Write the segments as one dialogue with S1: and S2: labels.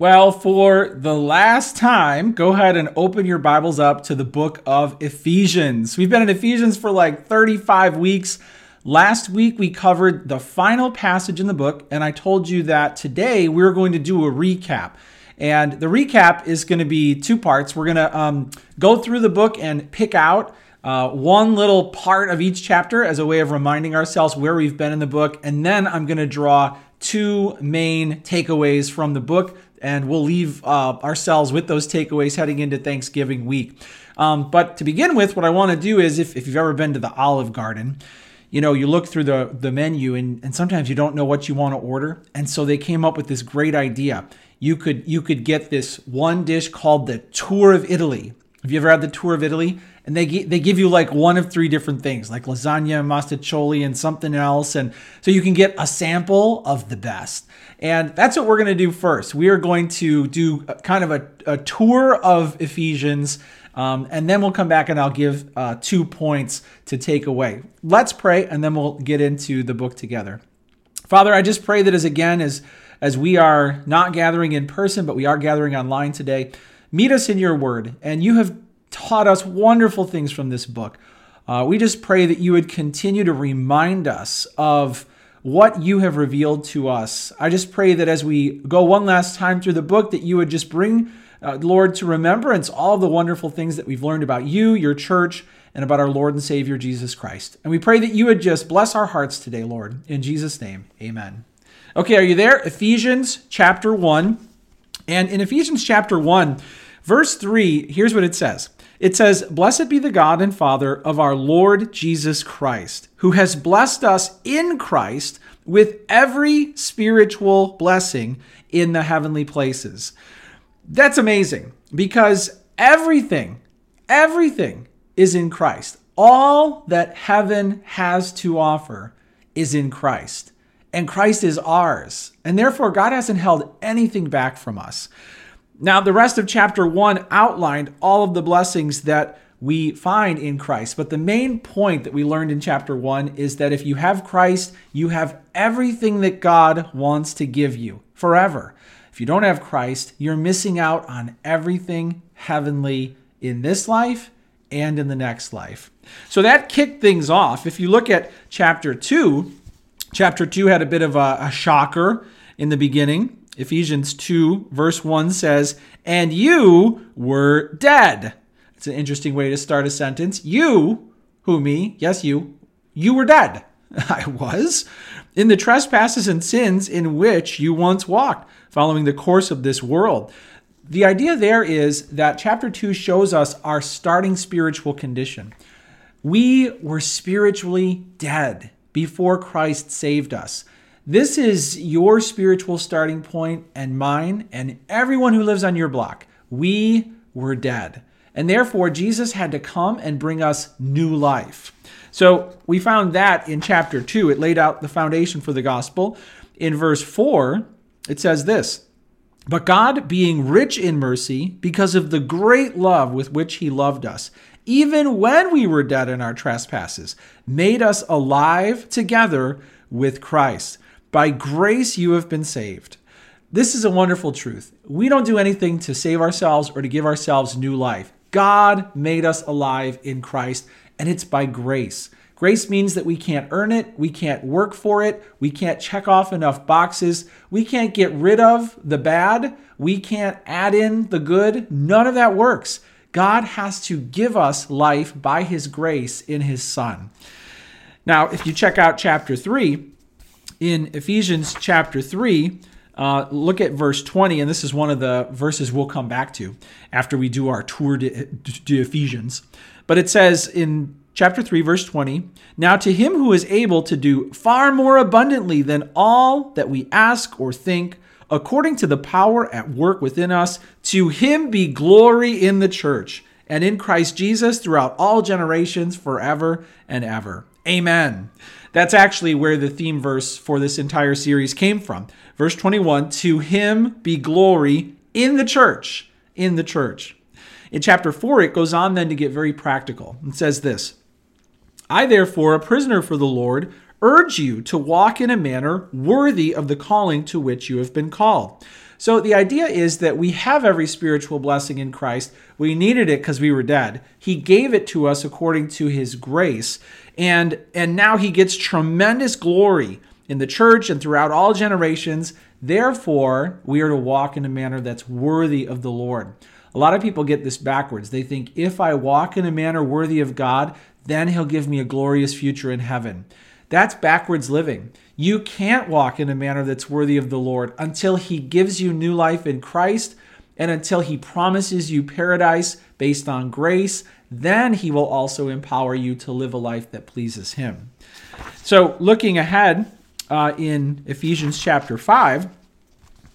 S1: Well, for the last time, go ahead and open your Bibles up to the book of Ephesians. We've been in Ephesians for like 35 weeks. Last week, we covered the final passage in the book, and I told you that today we're going to do a recap. And the recap is going to be two parts. We're going to um, go through the book and pick out uh, one little part of each chapter as a way of reminding ourselves where we've been in the book. And then I'm going to draw two main takeaways from the book and we'll leave uh, ourselves with those takeaways heading into Thanksgiving week. Um, but to begin with, what I want to do is if, if you've ever been to the Olive Garden, you know, you look through the, the menu and, and sometimes you don't know what you want to order. And so they came up with this great idea. You could you could get this one dish called the Tour of Italy. Have you ever had the Tour of Italy? And they they give you like one of three different things, like lasagna, mostaccioli, and something else, and so you can get a sample of the best. And that's what we're going to do first. We are going to do kind of a, a tour of Ephesians. Um, and then we'll come back and I'll give uh, two points to take away. Let's pray, and then we'll get into the book together. Father, I just pray that as again as as we are not gathering in person, but we are gathering online today, meet us in your word. And you have taught us wonderful things from this book. Uh, we just pray that you would continue to remind us of what you have revealed to us. I just pray that as we go one last time through the book, that you would just bring, uh, Lord, to remembrance all the wonderful things that we've learned about you, your church, and about our Lord and Savior Jesus Christ. And we pray that you would just bless our hearts today, Lord. In Jesus' name, amen. Okay, are you there? Ephesians chapter 1. And in Ephesians chapter 1, verse 3, here's what it says it says, Blessed be the God and Father of our Lord Jesus Christ, who has blessed us in Christ with every spiritual blessing in the heavenly places. That's amazing because everything, everything is in Christ. All that heaven has to offer is in Christ. And Christ is ours. And therefore, God hasn't held anything back from us. Now, the rest of chapter one outlined all of the blessings that we find in Christ. But the main point that we learned in chapter one is that if you have Christ, you have everything that God wants to give you forever. If you don't have Christ, you're missing out on everything heavenly in this life and in the next life. So that kicked things off. If you look at chapter 2, chapter 2 had a bit of a, a shocker in the beginning. Ephesians 2, verse 1 says, And you were dead. It's an interesting way to start a sentence. You, who me, yes, you, you were dead. I was. In the trespasses and sins in which you once walked, following the course of this world. The idea there is that chapter 2 shows us our starting spiritual condition. We were spiritually dead before Christ saved us. This is your spiritual starting point and mine and everyone who lives on your block. We were dead. And therefore, Jesus had to come and bring us new life. So we found that in chapter 2. It laid out the foundation for the gospel. In verse 4, it says this But God, being rich in mercy, because of the great love with which he loved us, even when we were dead in our trespasses, made us alive together with Christ. By grace you have been saved. This is a wonderful truth. We don't do anything to save ourselves or to give ourselves new life. God made us alive in Christ, and it's by grace. Grace means that we can't earn it, we can't work for it, we can't check off enough boxes, we can't get rid of the bad, we can't add in the good. None of that works. God has to give us life by His grace in His Son. Now, if you check out chapter 3, in Ephesians chapter 3, uh, look at verse 20, and this is one of the verses we'll come back to after we do our tour to, de Ephesians. But it says in chapter 3, verse 20 Now to him who is able to do far more abundantly than all that we ask or think, according to the power at work within us, to him be glory in the church and in Christ Jesus throughout all generations, forever and ever. Amen. That's actually where the theme verse for this entire series came from. Verse 21 To him be glory in the church. In the church. In chapter 4, it goes on then to get very practical. and says this I, therefore, a prisoner for the Lord, urge you to walk in a manner worthy of the calling to which you have been called, So the idea is that we have every spiritual blessing in Christ. We needed it because we were dead. He gave it to us according to his grace. And and now he gets tremendous glory in the church and throughout all generations. Therefore, we are to walk in a manner that's worthy of the Lord. A lot of people get this backwards. They think if I walk in a manner worthy of God, then he'll give me a glorious future in heaven. That's backwards living. You can't walk in a manner that's worthy of the Lord until He gives you new life in Christ and until He promises you paradise based on grace. Then He will also empower you to live a life that pleases Him. So, looking ahead uh, in Ephesians chapter 5,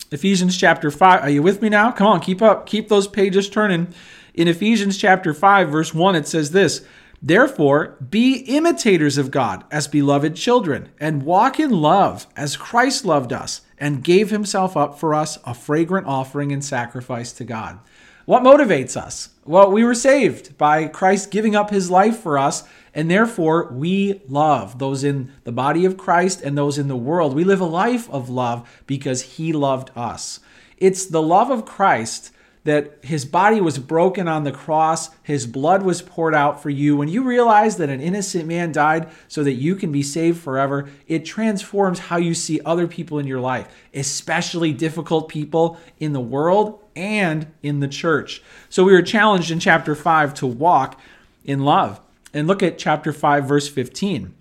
S1: Ephesians chapter 5, are you with me now? Come on, keep up, keep those pages turning. In Ephesians chapter 5, verse 1, it says this Therefore, be imitators of God as beloved children, and walk in love as Christ loved us and gave himself up for us, a fragrant offering and sacrifice to God. What motivates us? Well, we were saved by Christ giving up his life for us, and therefore we love those in the body of Christ and those in the world. We live a life of love because he loved us. It's the love of Christ that his body was broken on the cross, his blood was poured out for you. When you realize that an innocent man died so that you can be saved forever, it transforms how you see other people in your life, especially difficult people in the world and in the church. So we were challenged in chapter 5 to walk in love. And look at chapter 5, verse 15.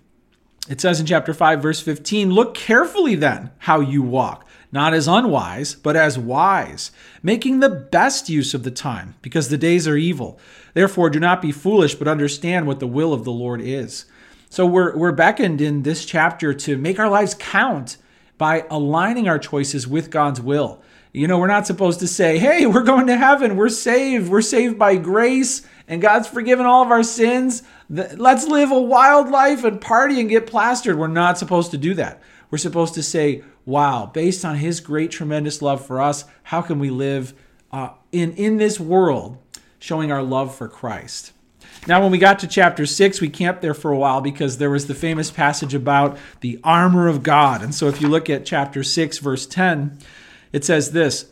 S1: It says in chapter 5, verse 15, Look carefully then how you walk not as unwise, but as wise, making the best use of the time, because the days are evil. Therefore, do not be foolish, but understand what the will of the Lord is. So we're, we're beckoned in this chapter to make our lives count by aligning our choices with God's will. You know, we're not supposed to say, hey, we're going to heaven, we're saved, we're saved by grace, and God's forgiven all of our sins. Let's live a wild life and party and get plastered. We're not supposed to do that. We're supposed to say, wow, based on his great, tremendous love for us, how can we live uh, in, in this world showing our love for Christ? Now, when we got to chapter 6, we camped there for a while because there was the famous passage about the armor of God. And so if you look at chapter 6, verse 10, it says this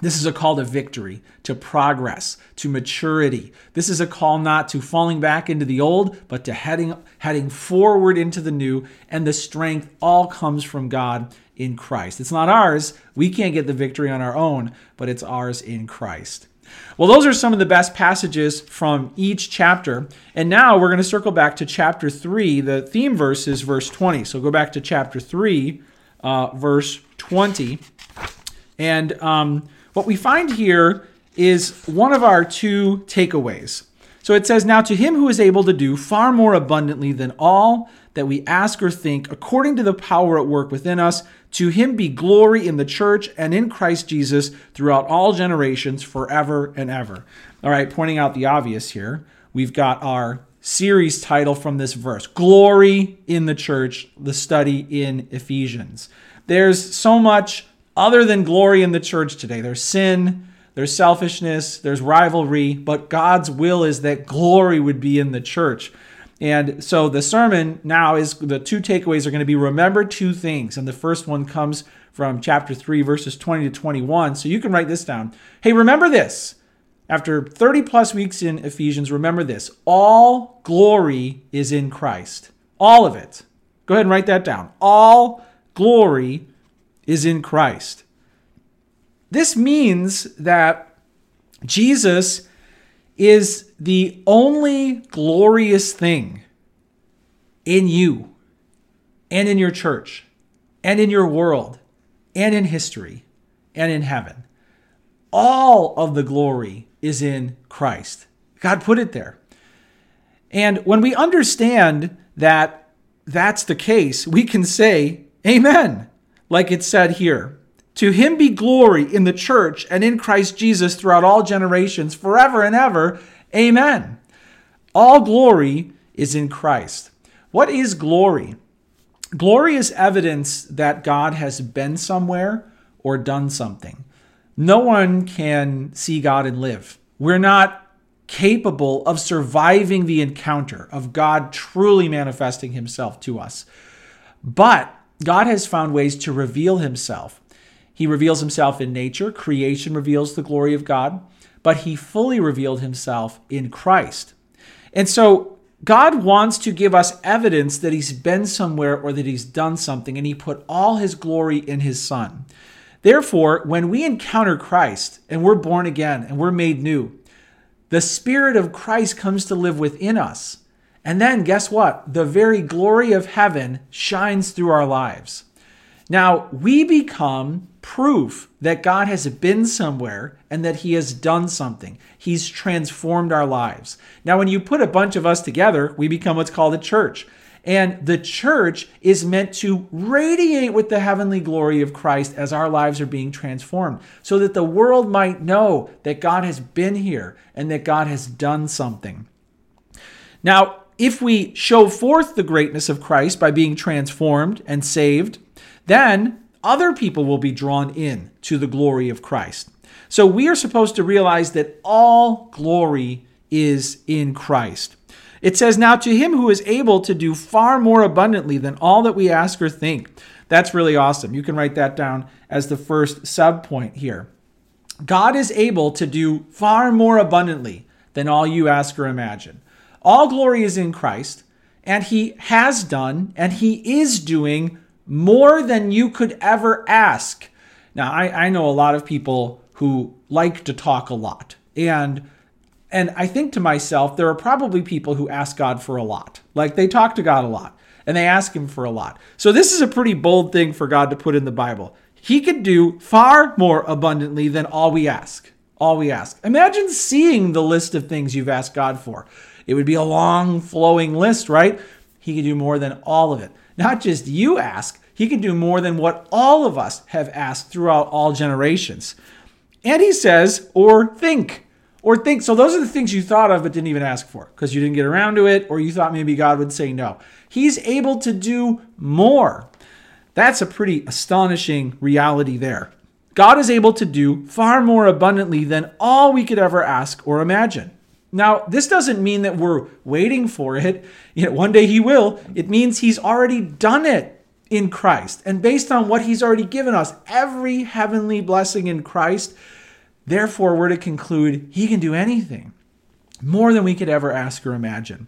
S1: This is a call to victory, to progress, to maturity. This is a call not to falling back into the old, but to heading, heading forward into the new. And the strength all comes from God in Christ. It's not ours. We can't get the victory on our own, but it's ours in Christ. Well, those are some of the best passages from each chapter. And now we're going to circle back to chapter 3. The theme verse is verse 20. So go back to chapter 3, uh, verse 20. And um, what we find here is one of our two takeaways. So it says, Now to him who is able to do far more abundantly than all that we ask or think, according to the power at work within us, to him be glory in the church and in Christ Jesus throughout all generations, forever and ever. All right, pointing out the obvious here, we've got our series title from this verse Glory in the Church, the study in Ephesians. There's so much other than glory in the church today. There's sin, there's selfishness, there's rivalry, but God's will is that glory would be in the church. And so the sermon now is the two takeaways are going to be remember two things. And the first one comes from chapter 3, verses 20 to 21. So you can write this down. Hey, remember this. After 30 plus weeks in Ephesians, remember this all glory is in Christ. All of it. Go ahead and write that down. All glory is in Christ. This means that Jesus is the only glorious thing in you and in your church and in your world and in history and in heaven. All of the glory is in Christ. God put it there. And when we understand that that's the case, we can say, Amen like it said here To him be glory in the church and in Christ Jesus throughout all generations, forever and ever. Amen. All glory is in Christ. What is glory? Glory is evidence that God has been somewhere or done something. No one can see God and live. We're not capable of surviving the encounter of God truly manifesting himself to us. But God has found ways to reveal himself. He reveals himself in nature, creation reveals the glory of God, but he fully revealed himself in Christ. And so God wants to give us evidence that he's been somewhere or that he's done something, and he put all his glory in his son. Therefore, when we encounter Christ and we're born again and we're made new, the Spirit of Christ comes to live within us. And then, guess what? The very glory of heaven shines through our lives. Now, we become proof that God has been somewhere and that He has done something. He's transformed our lives. Now, when you put a bunch of us together, we become what's called a church. And the church is meant to radiate with the heavenly glory of Christ as our lives are being transformed, so that the world might know that God has been here and that God has done something. Now, if we show forth the greatness of Christ by being transformed and saved, then other people will be drawn in to the glory of Christ. So we are supposed to realize that all glory is in Christ. It says, Now to him who is able to do far more abundantly than all that we ask or think. That's really awesome. You can write that down as the first sub point here. God is able to do far more abundantly than all you ask or imagine. All glory is in Christ, and he has done and he is doing more than you could ever ask. Now, I, I know a lot of people who like to talk a lot. And and I think to myself, there are probably people who ask God for a lot. Like they talk to God a lot and they ask him for a lot. So this is a pretty bold thing for God to put in the Bible. He could do far more abundantly than all we ask. All we ask. Imagine seeing the list of things you've asked God for. It would be a long, flowing list, right? He could do more than all of it. Not just you ask, he can do more than what all of us have asked throughout all generations. And he says, or think or think so those are the things you thought of but didn't even ask for because you didn't get around to it or you thought maybe god would say no he's able to do more that's a pretty astonishing reality there god is able to do far more abundantly than all we could ever ask or imagine now this doesn't mean that we're waiting for it you know one day he will it means he's already done it in christ and based on what he's already given us every heavenly blessing in christ Therefore, we're to conclude he can do anything, more than we could ever ask or imagine.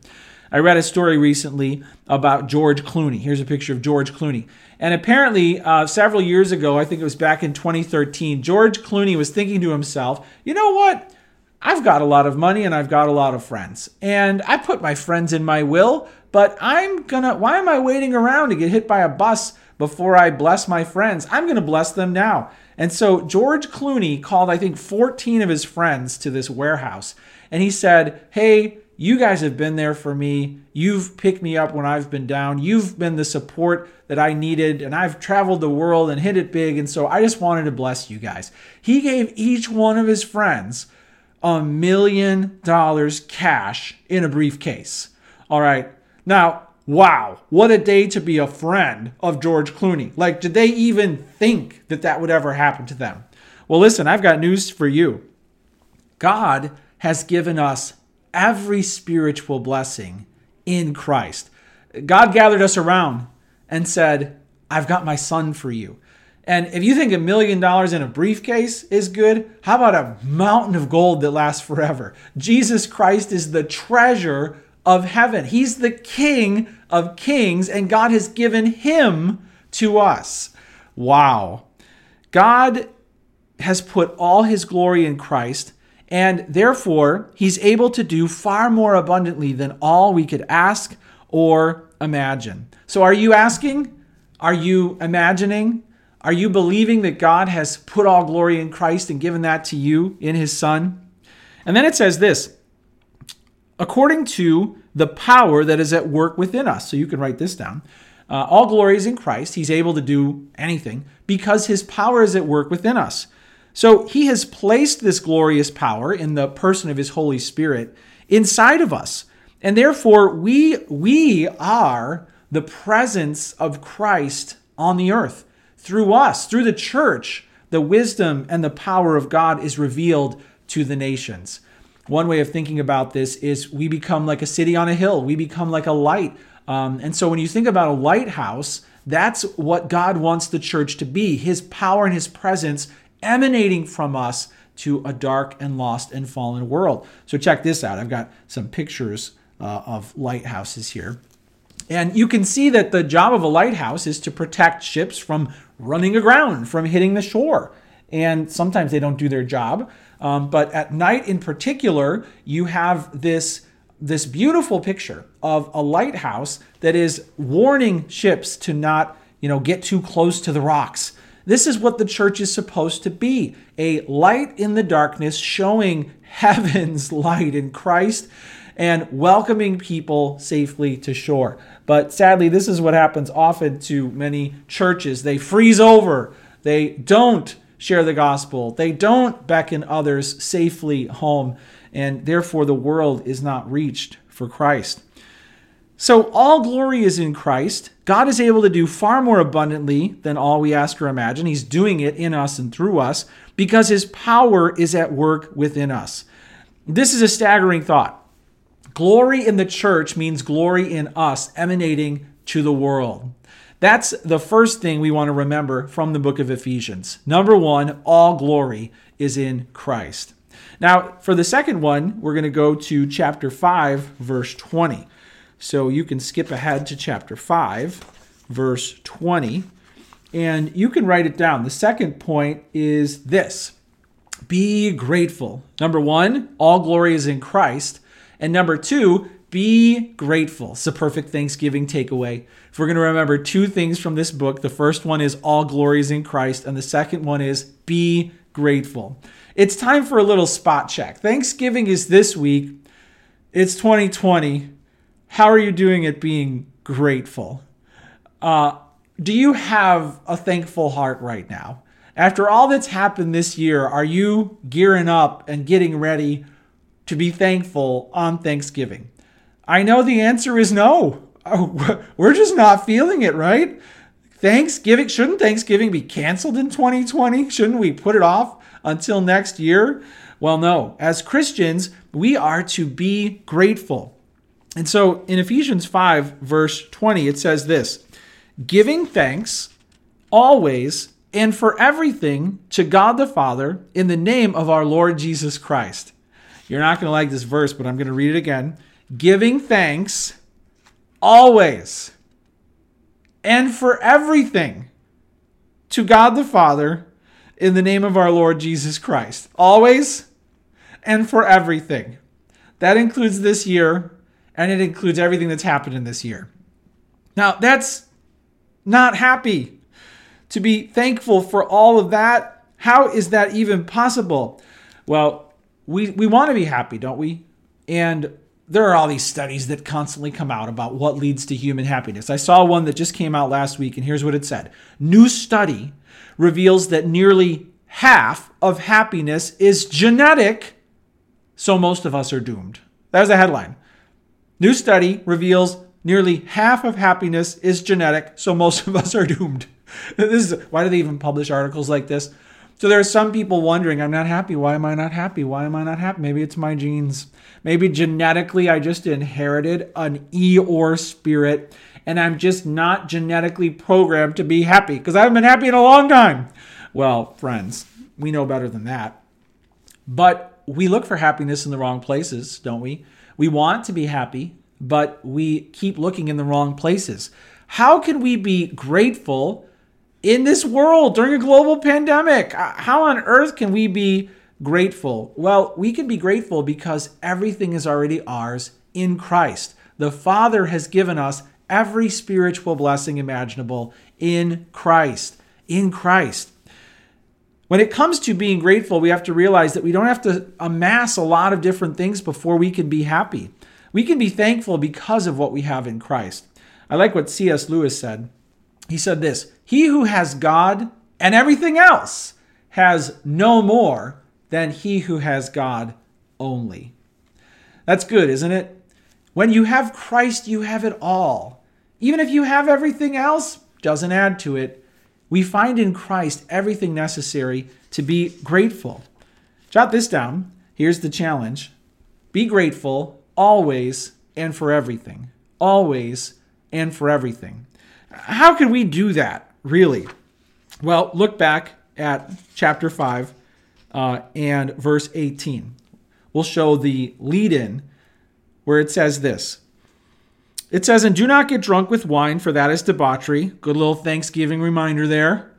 S1: I read a story recently about George Clooney. Here's a picture of George Clooney. And apparently, uh, several years ago, I think it was back in 2013, George Clooney was thinking to himself, you know what? I've got a lot of money and I've got a lot of friends. And I put my friends in my will, but I'm gonna, why am I waiting around to get hit by a bus before I bless my friends? I'm gonna bless them now. And so George Clooney called, I think, 14 of his friends to this warehouse. And he said, Hey, you guys have been there for me. You've picked me up when I've been down. You've been the support that I needed. And I've traveled the world and hit it big. And so I just wanted to bless you guys. He gave each one of his friends a million dollars cash in a briefcase. All right. Now, wow, what a day to be a friend of George Clooney. Like, did they even think that that would ever happen to them? Well, listen, I've got news for you. God has given us every spiritual blessing in Christ. God gathered us around and said, I've got my son for you. And if you think a million dollars in a briefcase is good, how about a mountain of gold that lasts forever? Jesus Christ is the treasure of heaven. He's the King of kings, and God has given him to us. Wow. God has put all his glory in Christ, and therefore he's able to do far more abundantly than all we could ask or imagine. So, are you asking? Are you imagining? Are you believing that God has put all glory in Christ and given that to you in his Son? And then it says this according to the power that is at work within us. So you can write this down. Uh, all glory is in Christ. He's able to do anything because his power is at work within us. So he has placed this glorious power in the person of his Holy Spirit inside of us. And therefore, we, we are the presence of Christ on the earth. Through us, through the church, the wisdom and the power of God is revealed to the nations. One way of thinking about this is we become like a city on a hill, we become like a light. Um, and so when you think about a lighthouse, that's what God wants the church to be His power and His presence emanating from us to a dark and lost and fallen world. So check this out. I've got some pictures uh, of lighthouses here. And you can see that the job of a lighthouse is to protect ships from running aground, from hitting the shore. And sometimes they don't do their job. Um, but at night in particular, you have this, this beautiful picture of a lighthouse that is warning ships to not you know, get too close to the rocks. This is what the church is supposed to be a light in the darkness, showing heaven's light in Christ and welcoming people safely to shore. But sadly, this is what happens often to many churches. They freeze over, they don't share the gospel, they don't beckon others safely home, and therefore the world is not reached for Christ. So, all glory is in Christ. God is able to do far more abundantly than all we ask or imagine. He's doing it in us and through us because His power is at work within us. This is a staggering thought. Glory in the church means glory in us emanating to the world. That's the first thing we want to remember from the book of Ephesians. Number one, all glory is in Christ. Now, for the second one, we're going to go to chapter 5, verse 20. So you can skip ahead to chapter 5, verse 20, and you can write it down. The second point is this be grateful. Number one, all glory is in Christ. And number two, be grateful. It's a perfect Thanksgiving takeaway. If we're going to remember two things from this book, the first one is all glories in Christ, and the second one is be grateful. It's time for a little spot check. Thanksgiving is this week. It's 2020. How are you doing at being grateful? Uh, do you have a thankful heart right now? After all that's happened this year, are you gearing up and getting ready to be thankful on Thanksgiving? I know the answer is no. Oh, we're just not feeling it, right? Thanksgiving, shouldn't Thanksgiving be canceled in 2020? Shouldn't we put it off until next year? Well, no. As Christians, we are to be grateful. And so in Ephesians 5, verse 20, it says this giving thanks always and for everything to God the Father in the name of our Lord Jesus Christ you're not going to like this verse, but I'm going to read it again. Giving thanks always and for everything to God the Father in the name of our Lord Jesus Christ. Always and for everything. That includes this year and it includes everything that's happened in this year. Now, that's not happy. To be thankful for all of that, how is that even possible? Well, we we want to be happy, don't we? And there are all these studies that constantly come out about what leads to human happiness. I saw one that just came out last week, and here's what it said New study reveals that nearly half of happiness is genetic, so most of us are doomed. That was the headline. New study reveals nearly half of happiness is genetic, so most of us are doomed. This is why do they even publish articles like this? So there are some people wondering, I'm not happy. Why am I not happy? Why am I not happy? Maybe it's my genes. Maybe genetically I just inherited an Eeyore spirit and I'm just not genetically programmed to be happy because I haven't been happy in a long time. Well, friends, we know better than that. But we look for happiness in the wrong places, don't we? We want to be happy, but we keep looking in the wrong places. How can we be grateful in this world during a global pandemic. Uh, how on earth can we be grateful? Well, we can be grateful because everything is already ours in Christ. The Father has given us every spiritual blessing imaginable in Christ. In Christ. When it comes to being grateful, we have to realize that we don't have to amass a lot of different things before we can be happy. We can be thankful because of what we have in Christ. I like what C.S. Lewis said. He said this He who has God And everything else has no more than he who has God only. That's good, isn't it? When you have Christ, you have it all. Even if you have everything else, doesn't add to it. We find in Christ everything necessary to be grateful. Jot this down. Here's the challenge be grateful always and for everything. Always and for everything. How can we do that, really? Well, look back at chapter 5 uh, and verse 18. We'll show the lead in where it says this. It says, And do not get drunk with wine, for that is debauchery. Good little Thanksgiving reminder there.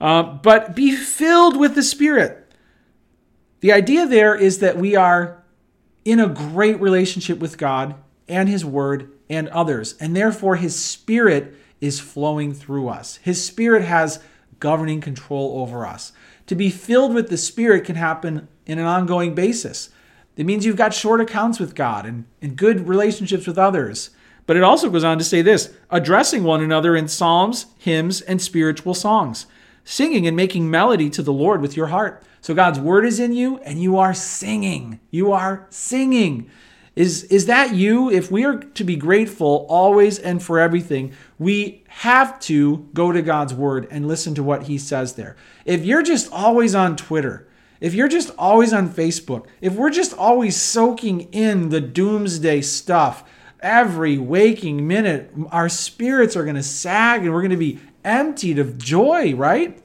S1: Uh, but be filled with the Spirit. The idea there is that we are in a great relationship with God and His Word and others, and therefore His Spirit is flowing through us. His Spirit has governing control over us. To be filled with the Spirit can happen in an ongoing basis. It means you've got short accounts with God and, and good relationships with others. But it also goes on to say this addressing one another in psalms, hymns, and spiritual songs, singing and making melody to the Lord with your heart. So God's word is in you and you are singing. You are singing. Is, is that you? If we are to be grateful always and for everything, we have to go to God's word and listen to what he says there. If you're just always on Twitter, if you're just always on Facebook, if we're just always soaking in the doomsday stuff every waking minute, our spirits are going to sag and we're going to be emptied of joy, right?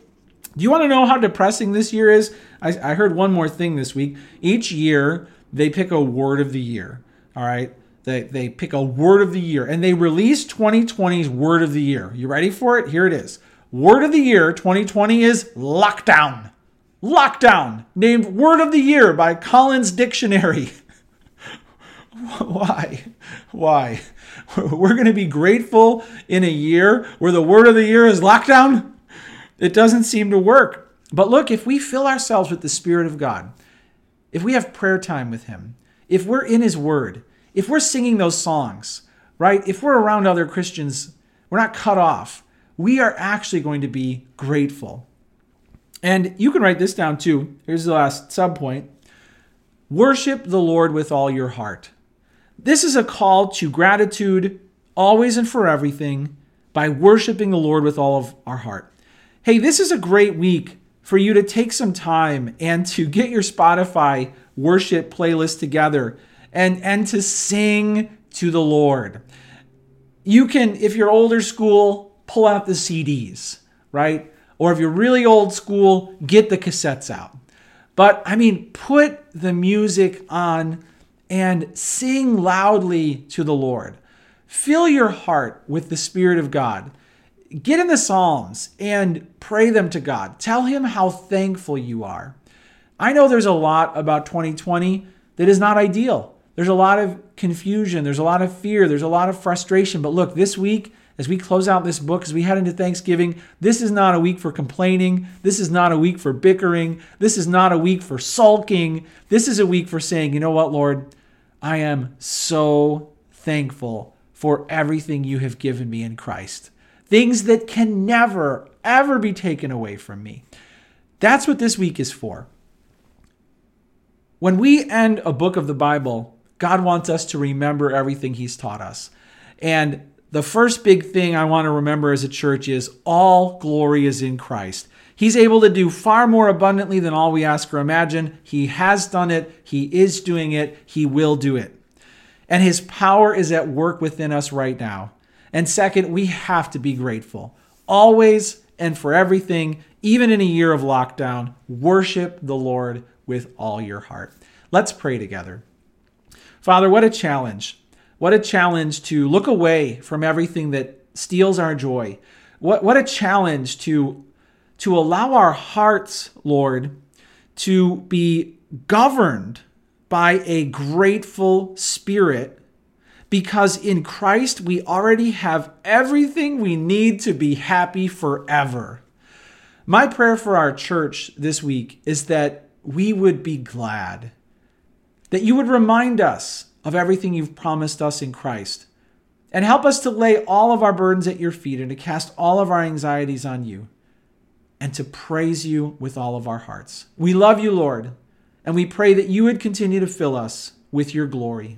S1: Do you want to know how depressing this year is? I, I heard one more thing this week. Each year, they pick a word of the year. All right. They, they pick a word of the year and they release 2020's word of the year. You ready for it? Here it is. Word of the year 2020 is lockdown. Lockdown, named word of the year by Collins Dictionary. Why? Why? We're going to be grateful in a year where the word of the year is lockdown? It doesn't seem to work. But look, if we fill ourselves with the Spirit of God, if we have prayer time with Him, if we're in His Word, if we're singing those songs, right? If we're around other Christians, we're not cut off. We are actually going to be grateful. And you can write this down too. Here's the last sub point Worship the Lord with all your heart. This is a call to gratitude always and for everything by worshiping the Lord with all of our heart. Hey, this is a great week for you to take some time and to get your Spotify worship playlist together and, and to sing to the Lord. You can, if you're older school, pull out the CDs, right? Or if you're really old school, get the cassettes out. But I mean, put the music on and sing loudly to the Lord. Fill your heart with the Spirit of God. Get in the Psalms and pray them to God. Tell Him how thankful you are. I know there's a lot about 2020 that is not ideal. There's a lot of confusion, there's a lot of fear, there's a lot of frustration. But look, this week, as we close out this book, as we head into Thanksgiving, this is not a week for complaining. This is not a week for bickering. This is not a week for sulking. This is a week for saying, you know what, Lord, I am so thankful for everything you have given me in Christ. Things that can never, ever be taken away from me. That's what this week is for. When we end a book of the Bible, God wants us to remember everything He's taught us. And the first big thing I want to remember as a church is all glory is in Christ. He's able to do far more abundantly than all we ask or imagine. He has done it, He is doing it, He will do it. And His power is at work within us right now. And second, we have to be grateful. Always and for everything, even in a year of lockdown, worship the Lord with all your heart. Let's pray together. Father, what a challenge what a challenge to look away from everything that steals our joy. What, what a challenge to, to allow our hearts, Lord, to be governed by a grateful spirit because in Christ we already have everything we need to be happy forever. My prayer for our church this week is that we would be glad, that you would remind us of everything you've promised us in Christ. And help us to lay all of our burdens at your feet and to cast all of our anxieties on you. and to praise you with all of our hearts. We love you, Lord, and we pray that you would continue to fill us with your glory.